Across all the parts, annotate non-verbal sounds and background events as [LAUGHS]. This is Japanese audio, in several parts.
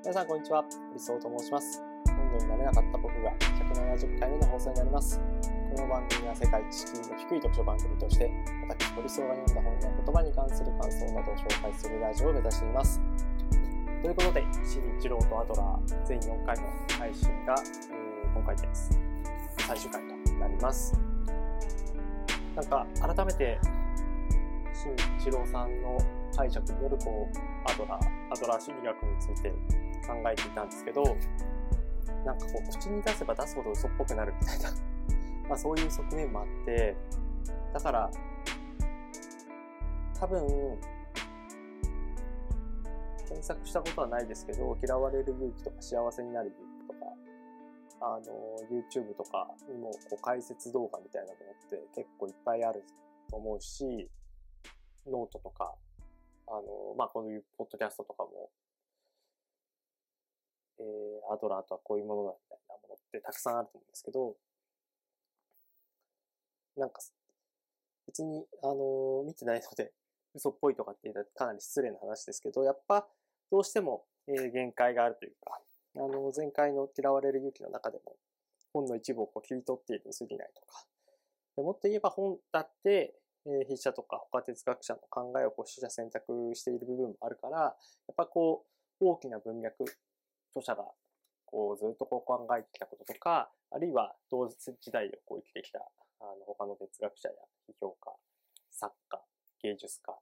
皆さんこんにちは、理想と申します。本土になれなかった僕が170回目の放送になります。この番組は世界知識の低い読書番組として、私、堀荘が読んだ本や言葉に関する感想などを紹介するラジオを目指しています。ということで、シリ一郎とアドラー全4回の配信が、えー今回です。最終回となります。なんか、改めて、新一郎さんの解釈によるこうアドラー、アドラー心理学について考えていたんですけど、なんかこう口に出せば出すほど嘘っぽくなるみたいな、[LAUGHS] まあそういう側面もあって、だから、多分、検索したことはないですけど、嫌われる勇気とか幸せになる勇気とか、あの、YouTube とかにもこう解説動画みたいなものって結構いっぱいあると思うし、ノートとか、あの、まあ、こういうポッドキャストとかも、えー、アドラーとはこういうものだみたいなものってたくさんあると思うんですけど、なんか、別に、あの見てないので、[LAUGHS] 嘘っぽいとかって言ったらかなり失礼な話ですけど、やっぱ、どうしても、えー限界があるというか、あの、前回の嫌われる勇気の中でも、本の一部をこう切り取っているに過ぎないとか、もっと言えば本だって、えー筆者とか他哲学者の考えをこう取捨選択している部分もあるから、やっぱこう、大きな文脈、著者がこうずっとこう考えてきたこととか、あるいは同時代をこう生きてきたあの他の哲学者や批評家、作家、芸術家。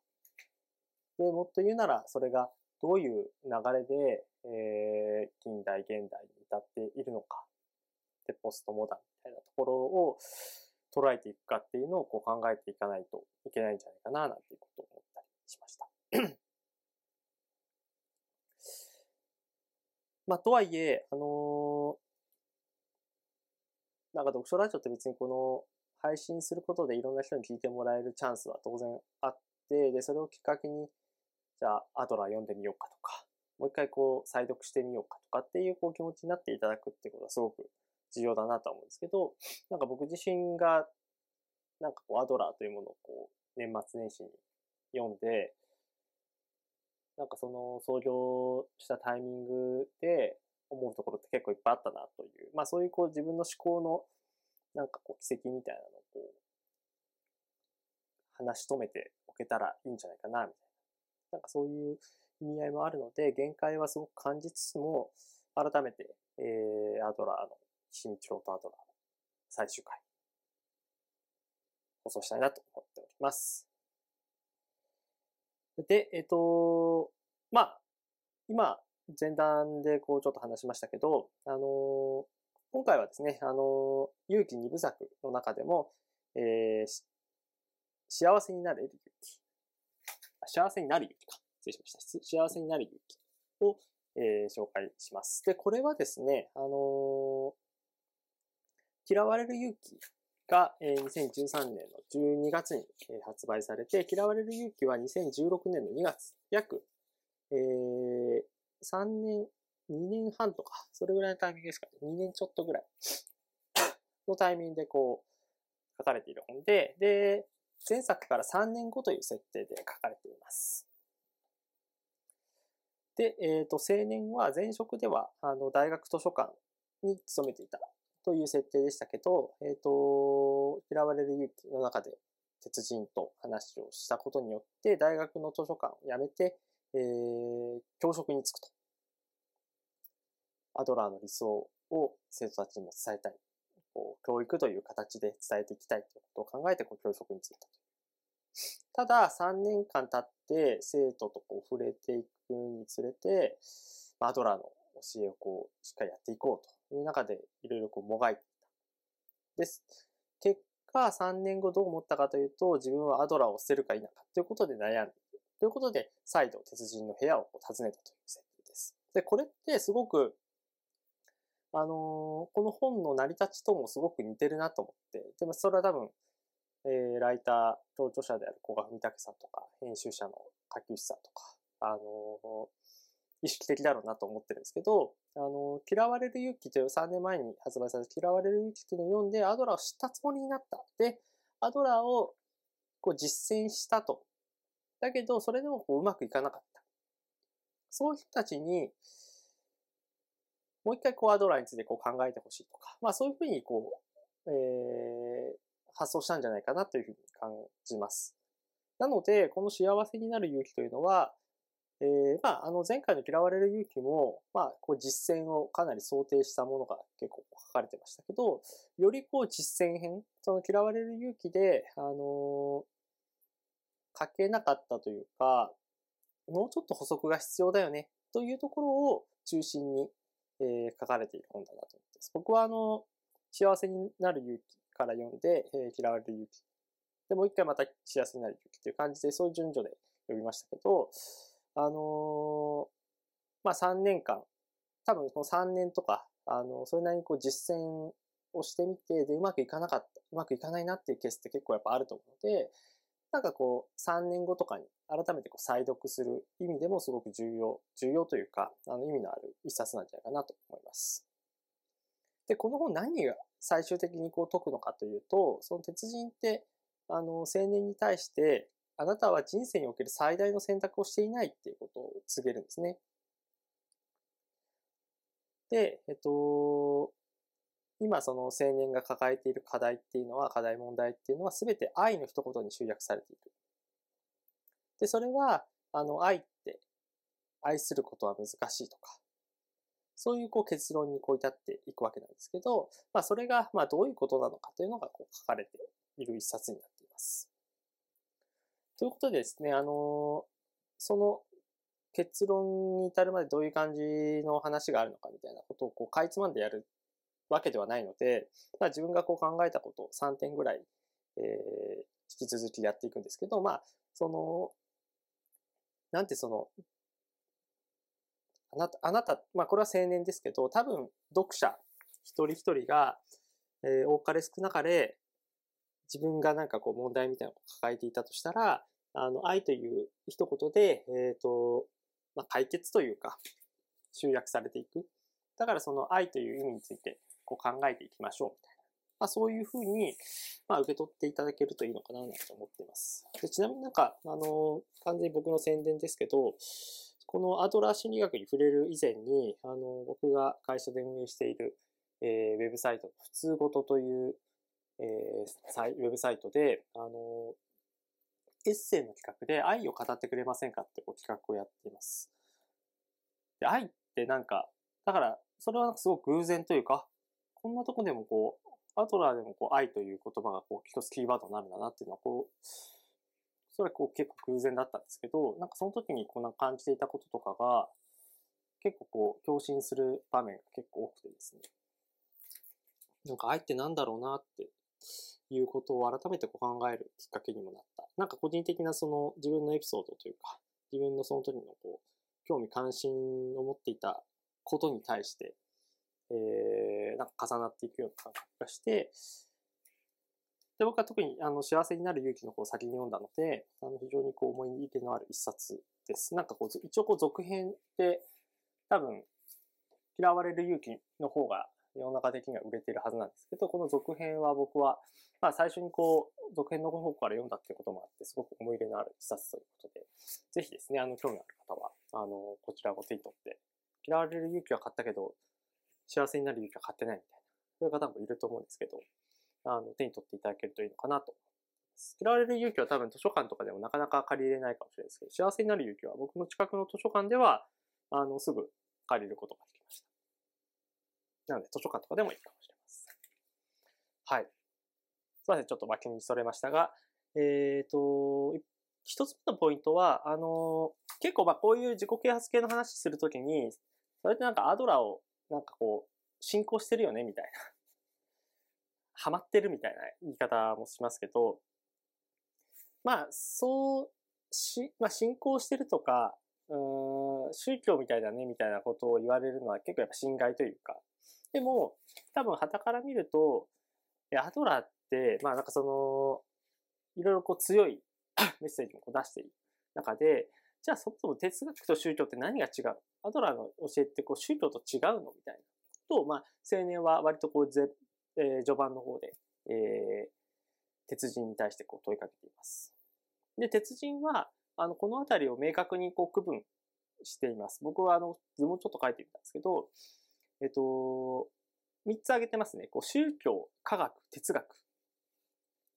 で、もっと言うなら、それがどういう流れで、えー近代、現代に至っているのか。で、ポストモダンみたいなところを捉えていくかっていうのをこう考えていかないといけないんじゃないかな、なんていうことを思ったりしました。まあ、とはいえ、あのーなんか読書ラジオって別にこの配信することでいろんな人に聞いてもらえるチャンスは当然あって、で、それをきっかけに、じゃあ、アドラー読んでみようかとか、もう一回こう、再読してみようかとかっていうこう気持ちになっていただくっていうことはすごく重要だなと思うんですけど、なんか僕自身が、なんかこう、アドラーというものをこう、年末年始に読んで、なんかその創業したタイミングで思うところって結構いっぱいあったなという、まあそういうこう自分の思考のなんかこう奇跡みたいなのをこう話し留めておけたらいいんじゃないかなみたいな。なんかそういう意味合いもあるので、限界はすごく感じつつも、改めて、えー、アドラーの、新一郎とアドラーの最終回、放送したいなと思っております。で、えっ、と、まあ、今、前段でこうちょっと話しましたけど、あの今回はですね、あの勇気二部作の中でも、えー幸せになる勇気。幸せになる勇気か。失礼しました。幸せになる勇気を、えー紹介します。で、これはですね、あの嫌われる勇気が、えー2013年の12月に、えー発売されて、嫌われる勇気は2016年の2月、約、えー3年、2年半とか、それぐらいのタイミングですかね。2年ちょっとぐらいのタイミングでこう、書かれている本で、で、前作から3年後という設定で書かれています。で、えっ、と、青年は前職では、あの、大学図書館に勤めていたという設定でしたけど、えっ、と、嫌われる勇気の中で鉄人と話をしたことによって、大学の図書館を辞めて、えー教職に就くと。アドラーの理想を生徒たちにも伝えたい。こう教育という形で伝えていきたいということを考えて、こう教職に就いたと。ただ、3年間経って生徒とこう触れていくにつれて、アドラーの教えをこうしっかりやっていこうという中で、いろいろこうもがいてた。です。結果、3年後どう思ったかというと、自分はアドラーを捨てるか否かということで悩んでいる。ということで、再度鉄人の部屋を訪ねたという設定です。で、これってすごく、あのーこの本の成り立ちともすごく似てるなと思って、でもそれは多分、えーライターと著者である古賀文武さんとか、編集者の柿内さんとか、あのー意識的だろうなと思ってるんですけど、あの嫌われる勇気という3年前に発売された嫌われる勇気っていうのを読んで、アドラーを知ったつもりになった。で、アドラーをこう実践したと。だけど、それでもこううまくいかなかった。そういう人たちに、もう一回こうアドラーについてこう考えてほしいとか、まあそういうふうにこう、えー、発想したんじゃないかなというふうに感じます。なので、この幸せになる勇気というのは、えー、まあ、あの前回の嫌われる勇気も、まあ、こう実践をかなり想定したものが結構書かれてましたけど、よりこう実践編、その嫌われる勇気で、あのー、書けなかったというか、もうちょっと補足が必要だよね、というところを中心に、えー、書かれている本だなと思います。僕はあの、幸せになる勇気から読んで、えー、嫌われる勇気。で、もう一回また幸せになる勇気という感じで、そういう順序で読みましたけど、あの、まあ、3年間、多分この3年とか、あの、それなりにこう実践をしてみて、で、うまくいかなかった、うまくいかないなっていうケースって結構やっぱあると思うので、なんかこう、3年後とかに改めてこう再読する意味でもすごく重要、重要というか、あの意味のある一冊なんじゃないかなと思います。で、この本何が最終的にこう解くのかというと、その鉄人って、あの、青年に対して、あなたは人生における最大の選択をしていないっていうことを告げるんですね。で、えっと、今その青年が抱えている課題っていうのは、課題問題っていうのは全て愛の一言に集約されている。で、それは、あの、愛って愛することは難しいとか、そういうこう結論にこう至っていくわけなんですけど、まあそれがまあどういうことなのかというのがこう書かれている一冊になっています。ということでですね、あの、その結論に至るまでどういう感じの話があるのかみたいなことをこうかいつまんでやるわけではないので、まあ、自分がこう考えたことを3点ぐらい、えー、引き続きやっていくんですけど、まあ、その、なんてその、あなた、あなた、まあこれは青年ですけど、多分読者一人一人が、えー、多かれ少なかれ自分がなんかこう問題みたいなのを抱えていたとしたら、あの、愛という一言で、えっ、ー、と、まあ、解決というか、集約されていく。だからその愛という意味についてこう考えていきましょうみたいな。まあ、そういうふうに、まあ、受け取っていただけるといいのかななんて思っています。でちなみになんか、あの、完全に僕の宣伝ですけど、このアドラー心理学に触れる以前に、あの、僕が会社で運営している、えー、ウェブサイト、普通ごとという、えー、ウェブサイトで、あの、エッセイの企画で愛を語ってくれませんかってこう企画をやっています。で愛ってなんか、だから、それはすごく偶然というか、こんなとこでもこう、アトラーでもこう、愛という言葉がこう、一つキーワードになるんだなっていうのは、こう、それはこう結構偶然だったんですけど、なんかその時にこうな感じていたこととかが、結構こう、共振する場面が結構多くてですね。なんか愛ってなんだろうなっていうことを改めてこう考えるきっかけにもなった。なんか個人的なその自分のエピソードというか、自分のその時のこう、興味関心を持っていたことに対して、えー、なんか重なっていくような感覚がして、で、僕は特にあの幸せになる勇気の方を先に読んだので、あの非常にこう思い入れのある一冊です。なんかこう、一応こう続編で多分嫌われる勇気の方が世の中的には売れてるはずなんですけど、この続編は僕は、まあ最初にこう、続編の方から読んだっていうこともあって、すごく思い入れのある一冊ということで、ぜひですね、あの、興味ある方は、あの、こちらを手に取って、嫌われる勇気は買ったけど、幸せになる勇気は買ってないみたいな、そういう方もいると思うんですけど、あの、手に取っていただけるといいのかなと嫌われる勇気は多分図書館とかでもなかなか借りれないかもしれないですけど、幸せになる勇気は僕の近くの図書館では、あの、すぐ借りることができました。なので、図書館とかでもいいかもしれません。はい。すいません、ちょっと脇にそれましたが、えっ、ー、と、一つ目のポイントは、あの、結構まあこういう自己啓発系の話するときに、それってなんかアドラーをなんかこう、進行してるよねみたいな。[LAUGHS] ハマってるみたいな言い方もしますけど、まあ、そうし、まあ、信仰してるとか、うん、宗教みたいだねみたいなことを言われるのは結構やっぱ侵害というか。でも、多分旗から見ると、アドラーって、まあなんかその、いろいろこう強い [COUGHS] メッセージもこう出している中で、じゃあそもそも哲学と宗教って何が違う？アドラーの教えってこう宗教と違うの？みたいなことを、まあ青年は割とこうぜ、えー、序盤の方で、えー、鉄人に対してこう問いかけています。で、鉄人は、あの、このあたりを明確にこう区分しています。僕はあの図もちょっと書いてみたんですけど、えっと、三つ挙げてますね。こう宗教、科学、哲学。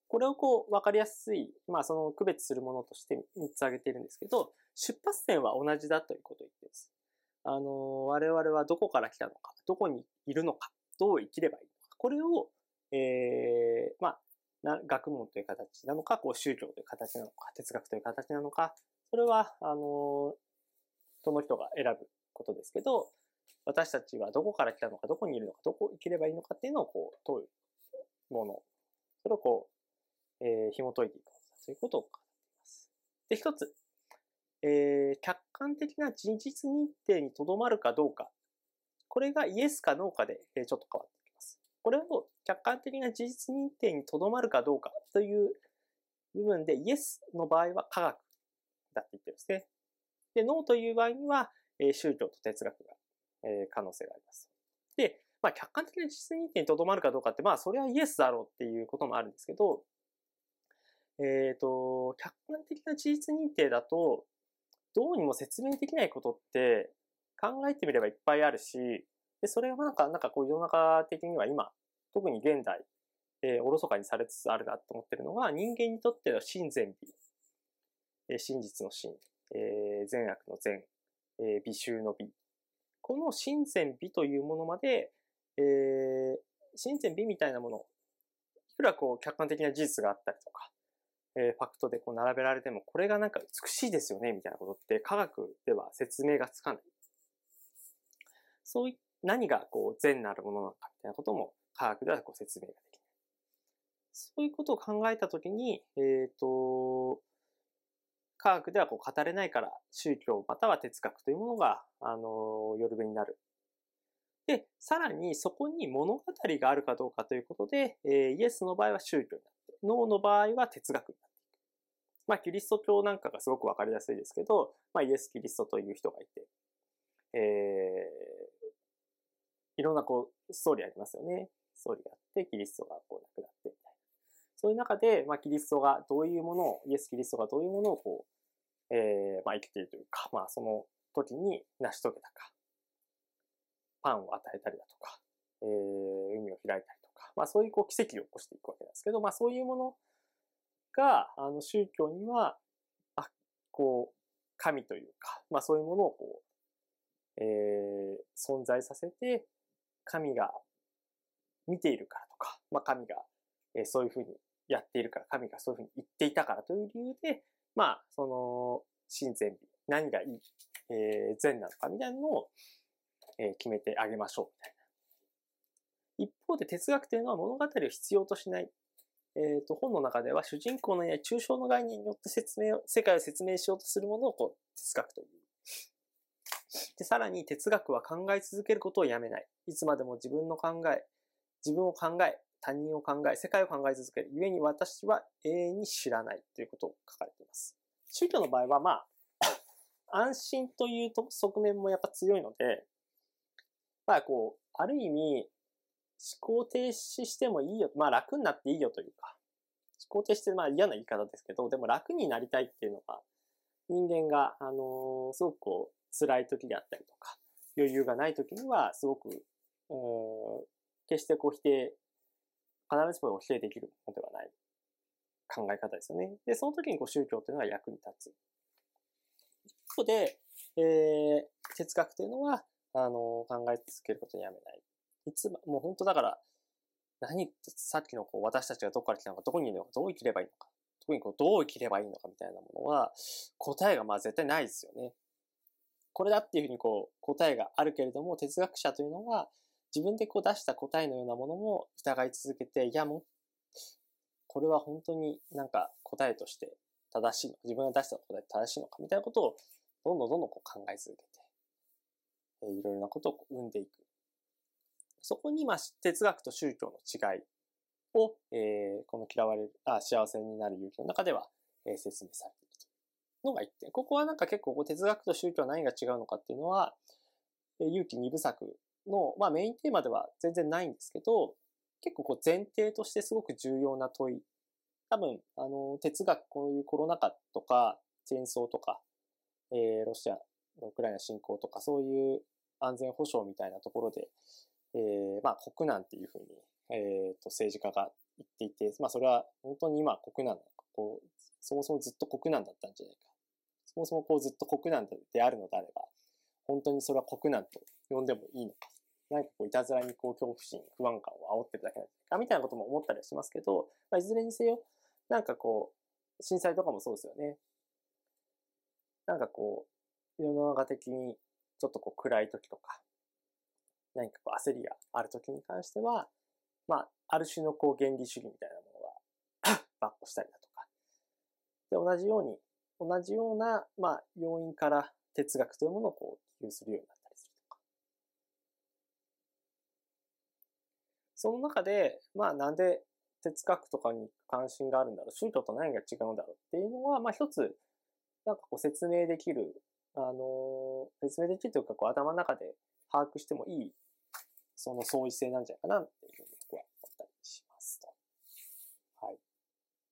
これをこう分かりやすい、まあその区別するものとして三つ挙げてるんですけど、出発点は同じだということを言ってます。あの、我々はどこから来たのか、どこにいるのか、どう生きればいいのか。これを、えー、まあ、な学問という形なのか、こう宗教という形なのか、哲学という形なのか、それは、あの、その人が選ぶことですけど、私たちはどこから来たのか、どこにいるのか、どこ生きればいいのかっていうのをこう問うもの。それをこう、えー、紐解いていくということを語っています。で、一つ、えー、客観的な事実認定にとどまるかどうか。これがイエスかノーかで、えー、ちょっと変わってきます。これを客観的な事実認定にとどまるかどうかという部分で、イエスの場合は科学だって言ってるんですね。で、ノーという場合には、えー、宗教と哲学がえ、可能性があります。で、まあ、客観的な実認定にとどまるかどうかって、まあ、それはイエスだろうっていうこともあるんですけど、えっ、ー、と、客観的な事実認定だと、どうにも説明できないことって考えてみればいっぱいあるし、で、それがなんか、なんかこう世の中的には今、特に現代、えー、おろそかにされつつあるなと思ってるのが、人間にとっての真善美。えー、真実の真。えー、善悪の善。えー、美醜の美。この真善美というものまで、えー、真善美みたいなもの、いくらこう客観的な事実があったりとか、えー、ファクトでこう並べられても、これがなんか美しいですよね、みたいなことって科学では説明がつかない。そうい何がこう善なるものなのかみたいなことも科学ではこう説明ができない。そういうことを考えたときに、えっ、ー、と、科学ではこう語れないから宗教または哲学というものが、あの、よるべになる。で、さらにそこに物語があるかどうかということで、えー、イエスの場合は宗教になって、ノーの場合は哲学になっていく。まあ、キリスト教なんかがすごくわかりやすいですけど、まあ、イエス・キリストという人がいて、えー、いろんなこう、ストーリーありますよね。ストーリーがあって、キリストがこう亡くなって。そういう中で、まあ、キリストがどういうものを、イエス・キリストがどういうものをこう、えー、まあ、生きているというか、まあ、その時に成し遂げたか。パンを与えたりだとか、えー、海を開いたりとか、まあ、そういうこう奇跡を起こしていくわけなんですけど、まあ、そういうものが、あの、宗教には、あ、こう、神というか、まあ、そういうものをこう、えー、存在させて、神が見ているからとか、まあ、神が、えー、そういうふうにやっているから、神がそういうふうに言っていたからという理由で、まあ、その、神善美、何がいい、えー、善なのかみたいなのを、えー、決めてあげましょう、みたいな。一方で哲学というのは物語を必要としない。えっ、ー、と、本の中では主人公のいない抽象の概念によって説明を、世界を説明しようとするものをこう、哲学という。で、さらに哲学は考え続けることをやめない。いつまでも自分の考え、自分を考え、他人を考え、世界を考え続ける。故に私は永遠に知らないということを書かれています。宗教の場合は、まあ、[COUGHS] 安心という側面もやっぱ強いので、まあこう、ある意味、思考停止してもいいよ、まあ楽になっていいよというか、思考停止ってまあ嫌な言い方ですけど、でも楽になりたいっていうのが、人間が、あのー、すごくこう、辛い時であったりとか、余裕がない時には、すごく、うん、決してこう否定必ずしも否定できるのではない考え方ですよね。で、その時にこう宗教というのは役に立つ。一方で、えー、哲学というのは、あの、考え続けることにやめない。いつも、もう本当だから、何、さっきのこう私たちがどこから来たのか、どこにいるのか、どう生きればいいのか、特にこうどう生きればいいのかみたいなものは、答えがまあ絶対ないですよね。これだっていうふうにこう答えがあるけれども、哲学者というのは、自分でこう出した答えのようなものも疑い続けて、いやもう、これは本当になんか答えとして正しいのか、自分が出した答え正しいのかみたいなことをどんどんどんどんこう考え続けて、えいろいろなことをこ生んでいく。そこにまあ哲学と宗教の違いを、えー、この嫌われる、あ、幸せになる勇気の中では、えー、説明されているとのが一点。ここはなんか結構こう哲学と宗教は何が違うのかっていうのは、えー、勇気二部作の、まあ、メインテーマでは全然ないんですけど、結構こう前提としてすごく重要な問い。多分、あの、哲学、こういうコロナ禍とか、戦争とか、えー、ロシアのウクライナ侵攻とか、そういう安全保障みたいなところで、えー、まあ国難っていうふうに、えっ、ー、と政治家が言っていて、まあそれは本当に今国難なこう、そもそもずっと国難だったんじゃないか。そもそもこうずっと国難であるのであれば、本当にそれは国難と呼んでもいいのか。何かこういたずらにこう恐怖心、不安感を煽ってるだけなんじゃないか、みたいなことも思ったりはしますけど、まあ、いずれにせよ、なんかこう、震災とかもそうですよね。なんかこう、世の中的にちょっとこう暗い時とか、何かこう焦りがある時に関しては、まあ、ある種のこう原理主義みたいなものがバッコしたりだとか。で、同じように、同じような、まあ、要因から哲学というものをこう、寄与するようになるとか。その中で、まあ、なんで哲学とかに関心があるんだろう、宗教と何が違うんだろうっていうのは、まあ、一つ、なんかこう説明できる、あのー、説明できるというか、こう頭の中で把握してもいい、その相違性なんじゃないかなっていうふうに僕は思ったりしますと。はい。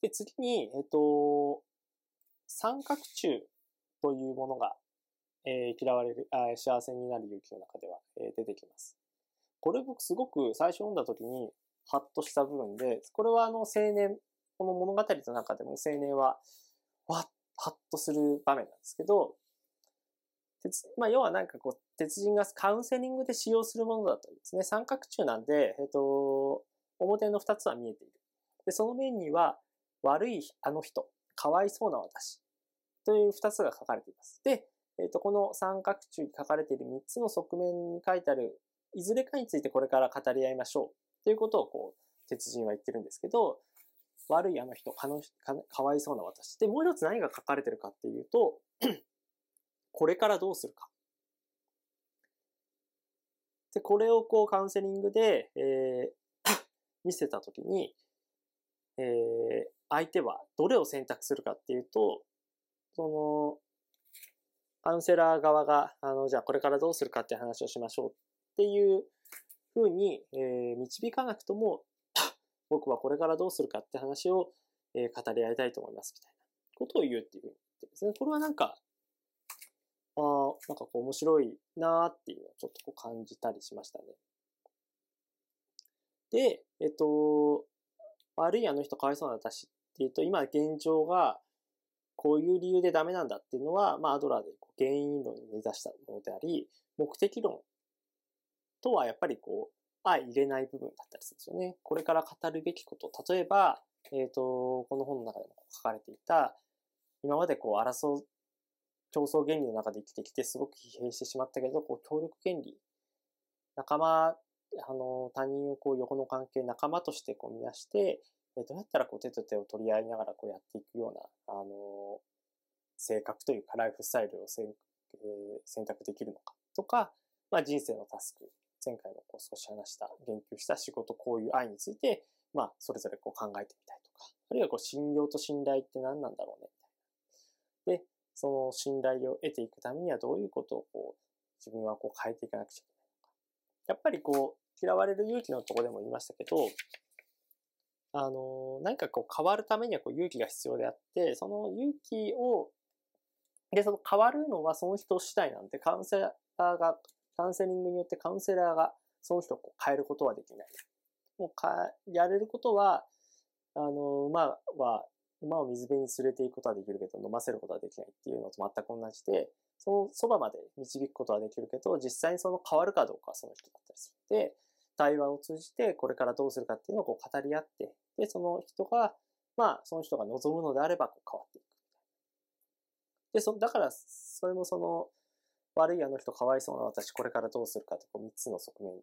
で、次に、えっ、と、三角柱というものが、えー、嫌われるあ、幸せになる勇気の中では、えー、出てきます。これ僕すごく最初読んだ時にハッとした部分で、これはあの青年、この物語の中でも青年は、わっ、ハッとする場面なんですけど、まあ、要はなんかこう、鉄人がカウンセリングで使用するものだとですね。三角柱なんで、えっ、と、表の二つは見えている。で、その面には、悪いあの人、かわいそうな私、という二つが書かれています。で、えっ、と、この三角柱に書かれている三つの側面に書いてある、いずれかについてこれから語り合いましょう。ということを、こう、鉄人は言ってるんですけど、悪いあの人、かのかかわいそうな私。で、もう一つ何が書かれてるかっていうと、[COUGHS] これからどうするか。で、これをこうカウンセリングで、えー、[COUGHS] 見せたときに、えー、相手はどれを選択するかっていうと、その、カウンセラー側が、あの、じゃあこれからどうするかって話をしましょうっていうふうに、えー、導かなくとも、[CLEARS THROAT] 僕はこれからどうするかって話を、えー、語り合いたいと思いますみたいなことを言うっていうふうに言ってですね。これはなんか、ああ、なんかこう面白いなーっていうのをちょっとこう感じたりしましたね。で、えっと、悪いあの人かわいそうな私っていうと、今現状がこういう理由でダメなんだっていうのは、まあアドラーで原因論に目指したものであり、目的論とはやっぱりこう、相入れない部分だったりするんですよね。これから語るべきこと。例えば、えっ、ー、と、この本の中でも書かれていた、今までこう争う、競争原理の中で生きてきてすごく疲弊してしまったけど、こう協力原理。仲間、あの、他人をこう横の関係、仲間としてこう見出して、えどうやったらこう手と手を取り合いながらこうやっていくような、あの、性格というかライフスタイルを選,、えー、選択できるのかとか、まあ人生のタスク、前回もこう少し話した、言及した仕事、こういう愛について、まあそれぞれこう考えてみたいとか、あるいはこう信用と信頼って何なんだろうね、みたいな。で、その信頼を得ていくためにはどういうことをこう自分はこう変えていかなくちゃいけないのか。やっぱりこう、嫌われる勇気のとこでも言いましたけど、あの、何かこう変わるためにはこう勇気が必要であって、その勇気を、で、その変わるのはその人次第なんで、カウンセラーが、カウンセリングによってカウンセラーがその人を変えることはできない。もうか、やれることは、あの、馬は、馬を水辺に連れて行くことはできるけど、飲ませることはできないっていうのと全く同じで、そのそばまで導くことはできるけど、実際にその変わるかどうかはその人だったりする。で、対話を通じてこれからどうするかっていうのをこう語り合って、で、その人が、まあ、その人が望むのであればこう変わっていく。で、そ、だから、それもその、悪いあの人かわいそうな私、これからどうするかと、こう、三つの側面、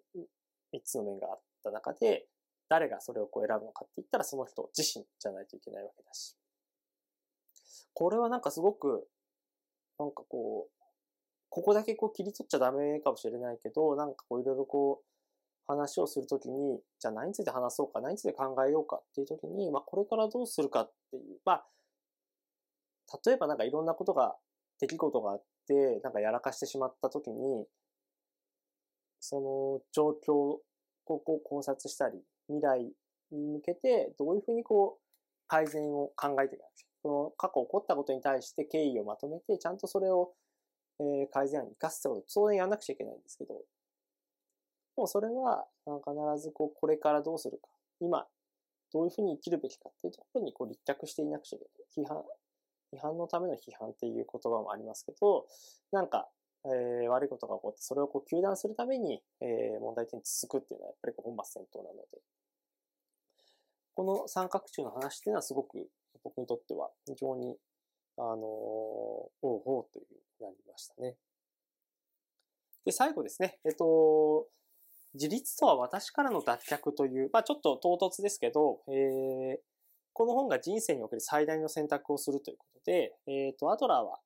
三つの面があった中で、誰がそれをこう選ぶのかって言ったら、その人自身じゃないといけないわけだし。これはなんかすごく、なんかこう、ここだけこう切り取っちゃダメかもしれないけど、なんかこういろいろこう、話をするときに、じゃあ何について話そうか、何について考えようかっていうときに、まあこれからどうするかっていう、まあ、例えばなんかいろんなことが、出来事があっ、なんかやらかしてしまったときに、その状況をこう考察したり、未来に向けてどういうふうにこう改善を考えていく。その過去起こったことに対して経緯をまとめて、ちゃんとそれをえ、改善案に生かすってこと当然やんなくちゃいけないんですけど、もうそれは必ずこうこれからどうするか、今どういうふうに生きるべきかっていうところにこう立脚していなくちゃいけない。批判、批判のための批判っていう言葉もありますけど、なんか、えー、悪いことが起こって、それをこう糾弾するために、えー、問題点に続くっていうのはやっぱり本末転倒なので、この三角柱の話っていうのはすごく僕にとっては非常に、あのー、おうおうというなりましたね。で、最後ですね。えっと、自立とは私からの脱却という、まあちょっと唐突ですけど、えー、この本が人生における最大の選択をするということで、えっ、ー、と、アドラーは、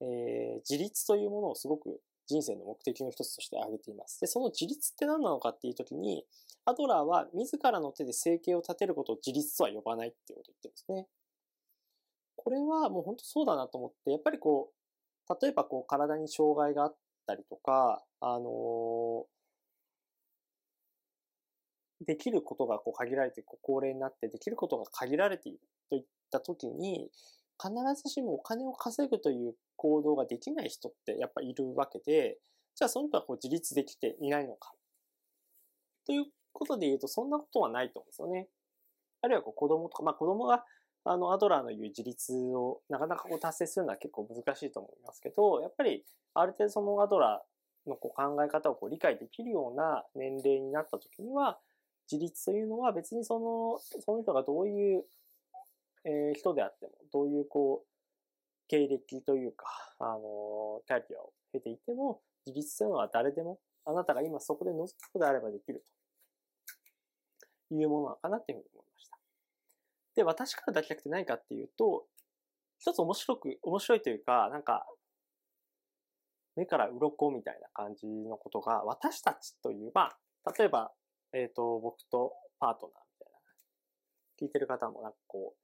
えー、自立というものをすごく人生の目的の一つとして挙げています。で、その自立って何なのかっていうときに、アドラーは自らの手で生計を立てることを自立とは呼ばないっていうことを言ってるんですね。これはもう本当そうだなと思って、やっぱりこう、例えばこう体に障害があったりとか、あのー、できることがこう限られて、こう高齢になってできることが限られているといったときに、必ずしもお金を稼ぐという行動ができない人ってやっぱいるわけで、じゃあその人はこう自立できていないのか。ということで言うと、そんなことはないと思うんですよね。あるいはこう子供とか、まあ子供があのアドラーの言う自立をなかなかこう達成するのは結構難しいと思いますけど、やっぱりある程度そのアドラーのこう考え方をこう理解できるような年齢になった時には、自立というのは別にその、その人がどういう、えー、人であっても、どういうこう、経歴というか、あの、キャリアを経ていても、自立というのは誰でも、あなたが今そこで望むことであればできるというものなのかなっていうふうに思いました。で、私から脱却って何かっていうと、一つ面白く、面白いというか、なんか、目から鱗みたいな感じのことが、私たちという、まあ、例えば、えっ、ー、と、僕とパートナーみたいな。聞いてる方もなんかこう、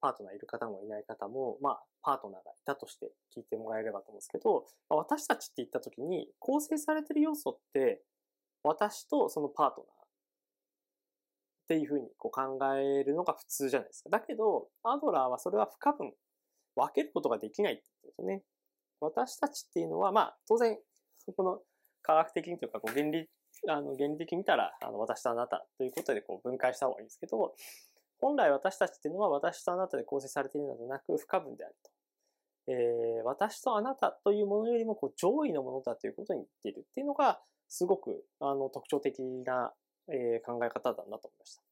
パートナーいる方もいない方も、まあ、パートナーがいたとして聞いてもらえればと思うんですけど、私たちって言った時に、構成されてる要素って、私とそのパートナーっていうふうにこう考えるのが普通じゃないですか。だけど、アドラーはそれは不可分、分けることができないって言うんですよね。私たちっていうのは、まあ、当然、この科学的にというか、こう原理あの、原理的に見たら、あの、私とあなたということでこう分解した方がいいんですけど、本来私たちっていうのは私とあなたで構成されているのではなく不可分であると。えー、私とあなたというものよりもこう上位のものだということに言っているっていうのが、すごくあの特徴的な、えー、考え方だなと思いました。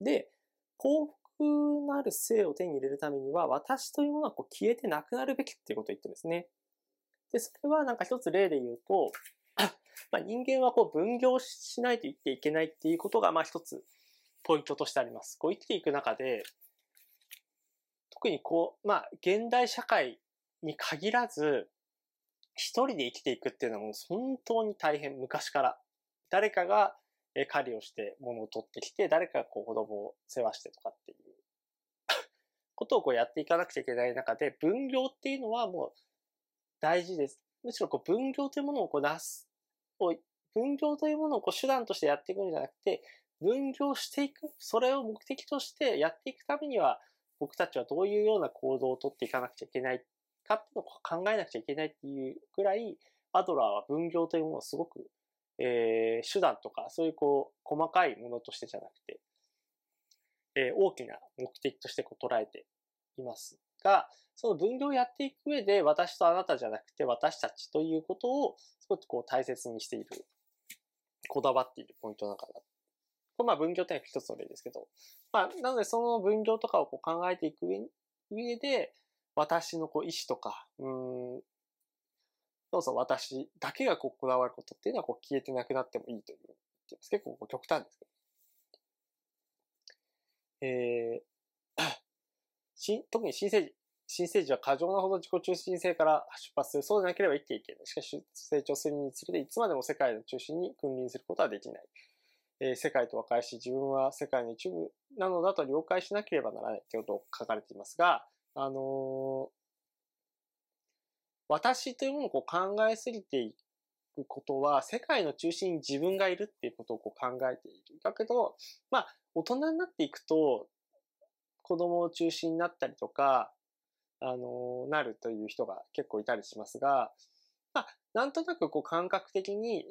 で、幸福なる性を手に入れるためには、私というものはこう消えてなくなるべきっていうことを言ってるんですね。で、それはなんか一つ例で言うと、まあ、人間はこう分業しないと生きていけないっていうことが、まあ一つポイントとしてあります。こう生きていく中で、特にこう、まあ現代社会に限らず、一人で生きていくっていうのはもう本当に大変、昔から。誰かが狩りをして物を取ってきて、誰かがこう子供を世話してとかっていうことをこうやっていかなくちゃいけない中で、分業っていうのはもう大事です。むしろこう分業というものをこう出すを、分業というものをこう手段としてやっていくんじゃなくて、分業していく、それを目的としてやっていくためには、僕たちはどういうような行動をとっていかなくちゃいけないかっていうのを考えなくちゃいけないっていうぐらい、アドラーは分業というものをすごく、えー、手段とか、そういうこう、細かいものとしてじゃなくて、えー、大きな目的としてこう捉えていますが、その分業をやっていく上で、私とあなたじゃなくて私たちということを、ごくこう大切にしている、こだわっているポイントなのかな。これまあ分業って一つの例ですけど、まあ、なのでその分業とかをこう考えていく上上で、私のこう意思とか、うん、そうそう私だけがこうこだわることっていうのはこう消えてなくなってもいいという。結構こう極端ですけど。えー、[COUGHS] 特に新生児、新生児は過剰なほど自己中心性から出発する。そうでなければ生きていけない。しかし、成長するにつれて、いつまでも世界の中心に君臨することはできない。えー、世界と和解し、自分は世界の一部なのだと了解しなければならないということを書かれていますが、あのー、私というものをこう考えすぎていくことは、世界の中心に自分がいるっていうことをこう考えている。だけど、まあ、大人になっていくと、子供を中心になったりとか、あの、なるという人が結構いたりしますが、まあ、なんとなくこう感覚的に、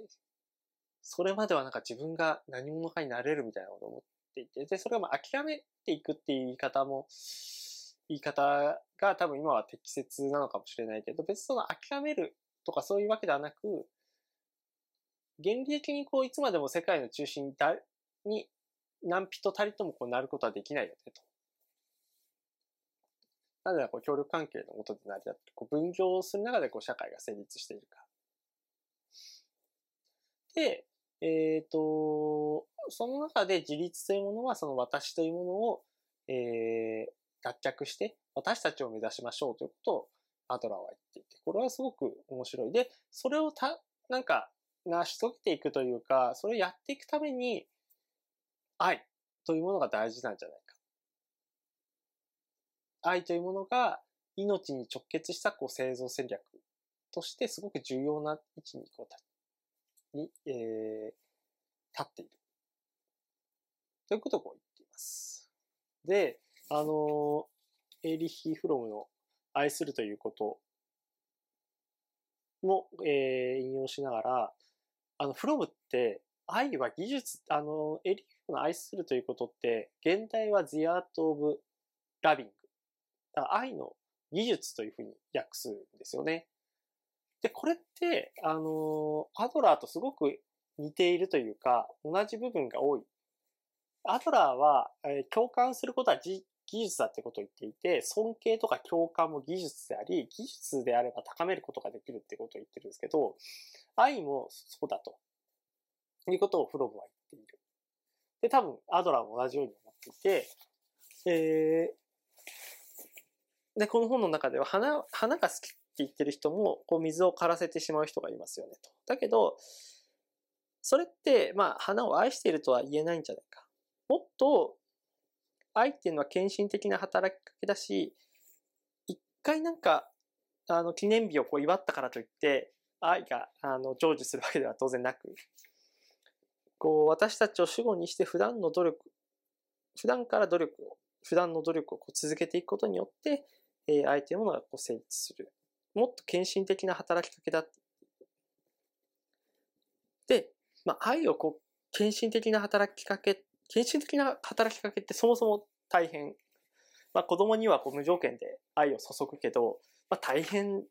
それまではなんか自分が何者かになれるみたいなことを思っていて、で、それをまあ諦めていくっていう言い方も、言い方が多分今は適切なのかもしれないけど、別にその諦めるとかそういうわけではなく、原理的にこういつまでも世界の中心に何人たりともこうなることはできないよねと。なぜならこう協力関係のもとで成り立って、こう分業する中でこう社会が成立しているか。で、えっ、ー、と、その中で自立というものはその私というものを、えー、脱却して私たちを目指しましょうということをアドラーは言っていて、これはすごく面白い。で、それをた、なんか、成し遂げていくというか、それをやっていくために、愛というものが大事なんじゃない。愛というものが命に直結したこう生存戦略としてすごく重要な位置にこうに、えー、立っている。ということをこう言っています。で、あの、エリヒ・フロムの愛するということも、えー、引用しながら、あの、フロムって愛は技術、あの、エーリッヒの愛するということって、現代は The Art of Loving 愛の技術というふうに訳すんですよね。で、これって、あの、アドラーとすごく似ているというか、同じ部分が多い。アドラーは、えー、共感することは技術だってことを言っていて、尊敬とか共感も技術であり、技術であれば高めることができるってことを言ってるんですけど、愛もそうだと。いうことをフロムは言っている。で、多分、アドラーも同じように思っていて、えー、で、この本の中では花、花が好きって言ってる人も、こう水を枯らせてしまう人がいますよねと。だけど、それって、まあ、花を愛しているとは言えないんじゃないか。もっと、愛っていうのは献身的な働きかけだし、一回なんか、あの、記念日をこう祝ったからといって、愛が、あの、成就するわけでは当然なく、こう、私たちを主語にして普段の努力、普段から努力を、普段の努力をこう続けていくことによって、え愛というものがこう成立する。もっと献身的な働きかけだって。で、まあ、愛をこう、献身的な働きかけ、献身的な働きかけってそもそも大変。まあ、子供にはこう無条件で愛を注ぐけど、まあ、大変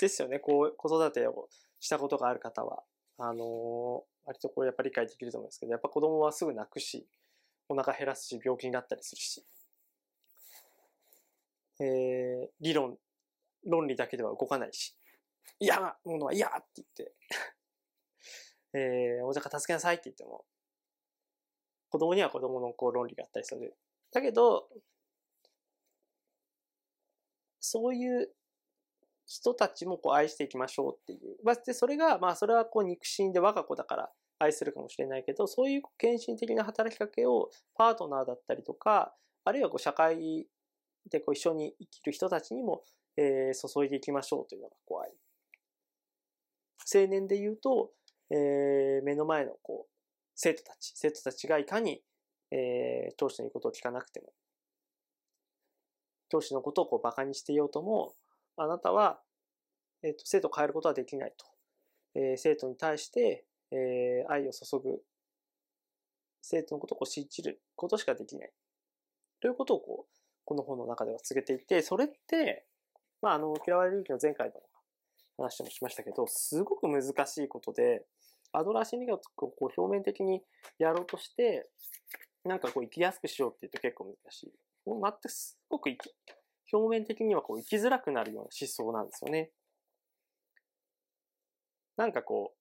ですよね。こう、子育てをしたことがある方は。あのー、割とこれやっぱり理解できると思うんですけど、やっぱ子供はすぐ泣くし、お腹減らすし、病気になったりするし。えー、理論、論理だけでは動かないし、嫌なものは嫌って言って [LAUGHS] えー、お茶片付けなさいって言っても、子供には子供のこう論理があったりする。だけど、そういう人たちもこう愛していきましょうっていう。まあ、で、それが、まあ、それはこう肉親で我が子だから愛するかもしれないけど、そういう献身的な働きかけをパートナーだったりとか、あるいはこう社会でこう一緒に生きる人たちにも、えー、注いでいきましょうというのが怖い。青年で言うと、えー、目の前のこう生徒たち、生徒たちがいかに、えー、教師の言うことを聞かなくても、教師のことをこう馬鹿にしていようとも、あなたは、えーと、生徒を変えることはできないと。えー、生徒に対して、えー、愛を注ぐ、生徒のことをこう信じることしかできない。ということをこう、この本の中では告げていて、それって、まあ、あの、嫌われる勇気の前回の話もしましたけど、すごく難しいことで、アドラー心理学をこう表面的にやろうとして、なんかこう生きやすくしようって言うと結構難しい。もう全くすごく生き、表面的にはこう生きづらくなるような思想なんですよね。なんかこ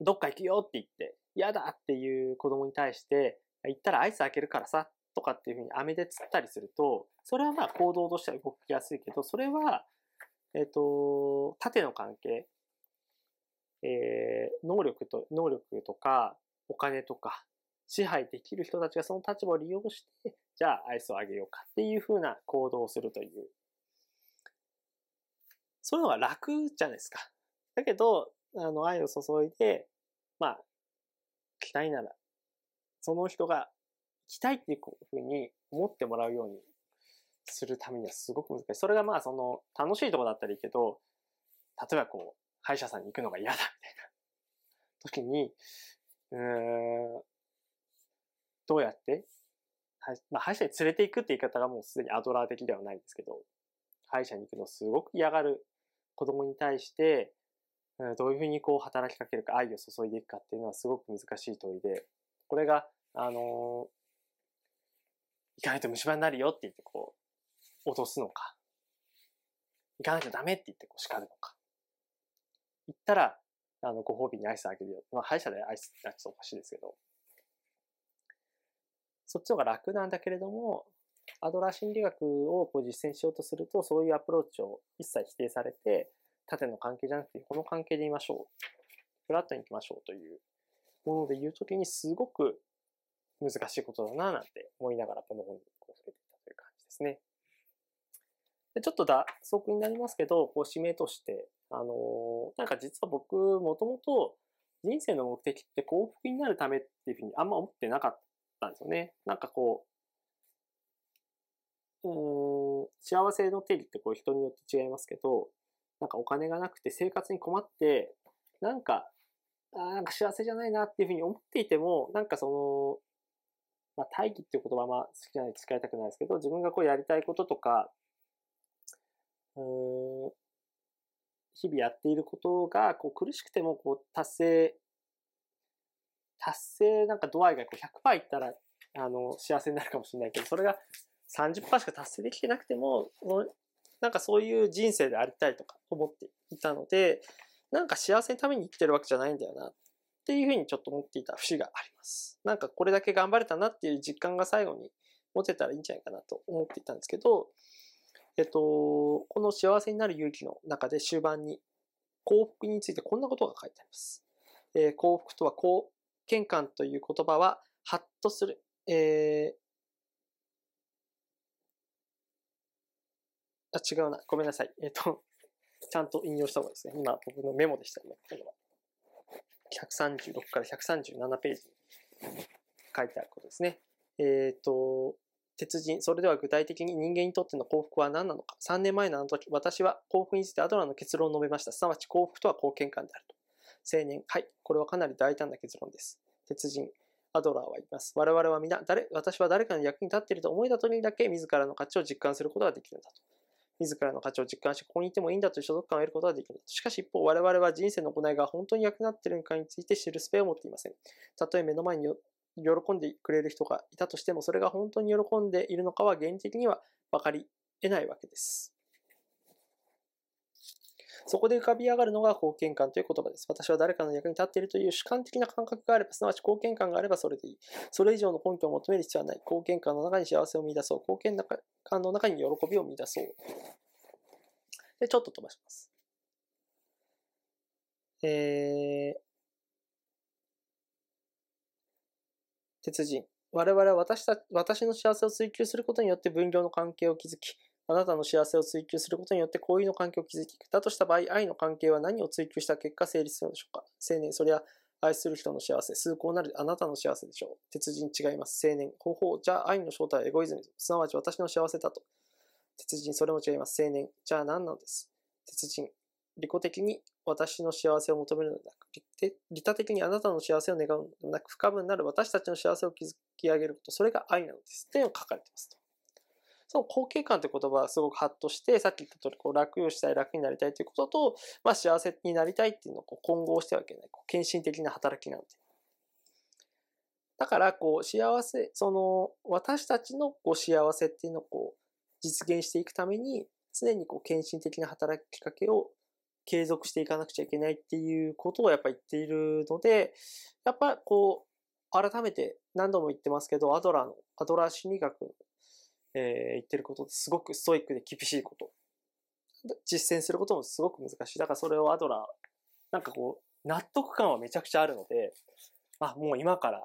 う、どっか行くよって言って、嫌だっていう子供に対して、行ったらアイス開けるからさとかっていうふうに飴で釣ったりすると、それはまあ行動としては動きやすいけど、それは、えっ、と、縦の関係、えー、能力と、能力とか、お金とか、支配できる人たちがその立場を利用して、じゃあアイスをあげようかっていうふうな行動をするという。そういうのが楽じゃないですか。だけど、あの、愛を注いで、まあ、期待なら、その人がきたいっていうふうに思ってもらうようにするためにはすごく難しい。それがまあその楽しいとこだったらいいけど、例えばこう、歯医者さんに行くのが嫌だみたいな時に、うーん、どうやってまあ、歯医者に連れて行くって言い方がもうすでにアドラー的ではないんですけど、歯医者に行くのすごく嫌がる子供に対して、どういうふうにこう働きかけるか、愛を注いでいくかっていうのはすごく難しい問いで、これが、あのー、行かないと虫歯になるよって言ってこう、脅すのか、行かなきゃダメって言ってこう叱るのか。行ったら、あの、ご褒美にアイスあげるよ。まあ、歯医者でアイスってちょっとおかしいですけど、そっちの方が楽なんだけれども、アドラー心理学をこう実践しようとすると、そういうアプローチを一切否定されて、縦の関係じゃなくて、この関係で言いましょう。フラットに行きましょうというもので言うときにすごく難しいことだななんて思いながらこの本にこう触れていたという感じですね。でちょっと脱足になりますけど、こう指名として、あのー、なんか実は僕、もともと人生の目的って幸福になるためっていうふうにあんま思ってなかったんですよね。なんかこう、うん、幸せの定義ってこう人によって違いますけど、なんかお金がなくて生活に困って、なんか、あなんか幸せじゃないなっていうふうに思っていても、なんかその、まあ、大義っていう言葉は好きじゃない使いたくないですけど、自分がこうやりたいこととか、うん、日々やっていることがこう苦しくてもこう達成、達成なんか度合いがこう100%いったら、あの、幸せになるかもしれないけど、それが30%しか達成できてなくても、なんかそういう人生でありたいとか思っていたので、なんか幸せのために生きてるわけじゃないんだよな。っっていうふうにちょっと思っていた節があります。なんかこれだけ頑張れたなっていう実感が最後に持てたらいいんじゃないかなと思っていたんですけど、えっと、この幸せになる勇気の中で終盤に幸福についてこんなことが書いてあります。えー、幸福とは貢献感という言葉は、ハッとする、えあ、違うな。ごめんなさい。えっ、と、ちゃんと引用した方がいいですね。今、僕のメモでしたね。136から137ページに書いてあることですね。えっ、ー、と、鉄人、それでは具体的に人間にとっての幸福は何なのか。3年前のあの時、私は幸福についてアドラーの結論を述べました。すなわち幸福とは貢献感であると。青年、はい、これはかなり大胆な結論です。鉄人、アドラーは言います。我々は皆、誰、私は誰かの役に立っていると思えた時にだけ自らの価値を実感することができるんだと。自らの価値を実感し、ここにいてもいいんだという所属感を得ることができる。しかし一方、我々は人生の行いが本当に役立っているのかについて知るスペを持っていません。たとえ目の前に喜んでくれる人がいたとしても、それが本当に喜んでいるのかは原理的には分かり得ないわけです。そこで浮かび上がるのが貢献感という言葉です。私は誰かの役に立っているという主観的な感覚があれば、すなわち貢献感があればそれでいい。それ以上の根拠を求める必要はない。貢献感の中に幸せを見出そう。貢献感の中に喜びを見出そう。で、ちょっと飛ばします。えー、鉄人。我々は私た私の幸せを追求することによって分業の関係を築き、あなたの幸せを追求することによって交友の関係を築き、だとした場合、愛の関係は何を追求した結果成立するのでしょうか？青年、それは愛する人の幸せ、崇高なるあなたの幸せでしょう。鉄人違います。青年、方法、じゃあ愛の正体はエゴイズム、すなわち私の幸せだと。鉄人、それも違います。青年、じゃあ何なのです？鉄人、利己的に私の幸せを求めるのではなく、利他的にあなたの幸せを願うのではなく、不可分なる私たちの幸せを築き上げること、それが愛なのです。というのを書かれていますと。その後継感という言葉はすごくハッとして、さっき言った通り、こう楽をしたい、楽になりたいということと、まあ幸せになりたいっていうのをこう混合してはいけない。こう献身的な働きなんで。だから、こう幸せ、その私たちのこう幸せっていうのをこう実現していくために、常にこう献身的な働きかけを継続していかなくちゃいけないっていうことをやっぱ言っているので、やっぱこう、改めて何度も言ってますけど、アドラーの、アドラー心理学えー、言ってることですごくストイックで厳しいこと。実践することもすごく難しい。だからそれをアドラー、なんかこう、納得感はめちゃくちゃあるので、あ、もう今から、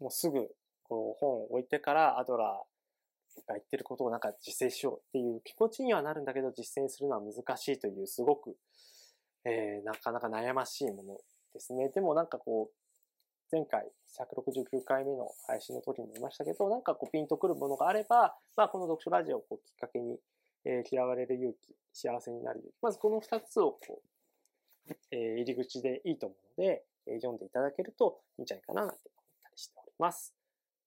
もうすぐ、こう本を置いてからアドラーが言ってることをなんか実践しようっていう気持ちにはなるんだけど実践するのは難しいというすごく、えー、なかなか悩ましいものですね。でもなんかこう、前回169回目の配信の時にも言いましたけど、なんかこうピンとくるものがあれば、まあこの読書ラジオをこうきっかけに、えー、嫌われる勇気、幸せになる勇気。まずこの2つをこうえー、入り口でいいと思うので、えー、読んでいただけるといいんじゃないかななんて思ったりしております。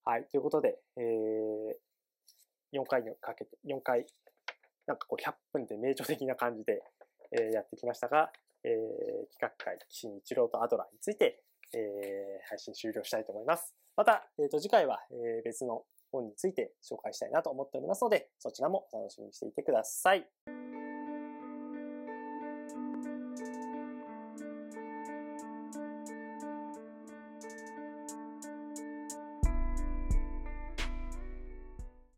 はい。ということで、えー、4回にかけて、4回、なんかこう100分で名著的な感じで、えー、やってきましたが、えー、企画会、岸一郎とアドラーについて、えー、配信終了したいと思います。また、えっ、ー、と、次回は、えー、別の本について紹介したいなと思っておりますので、そちらもお楽しみにしていてください。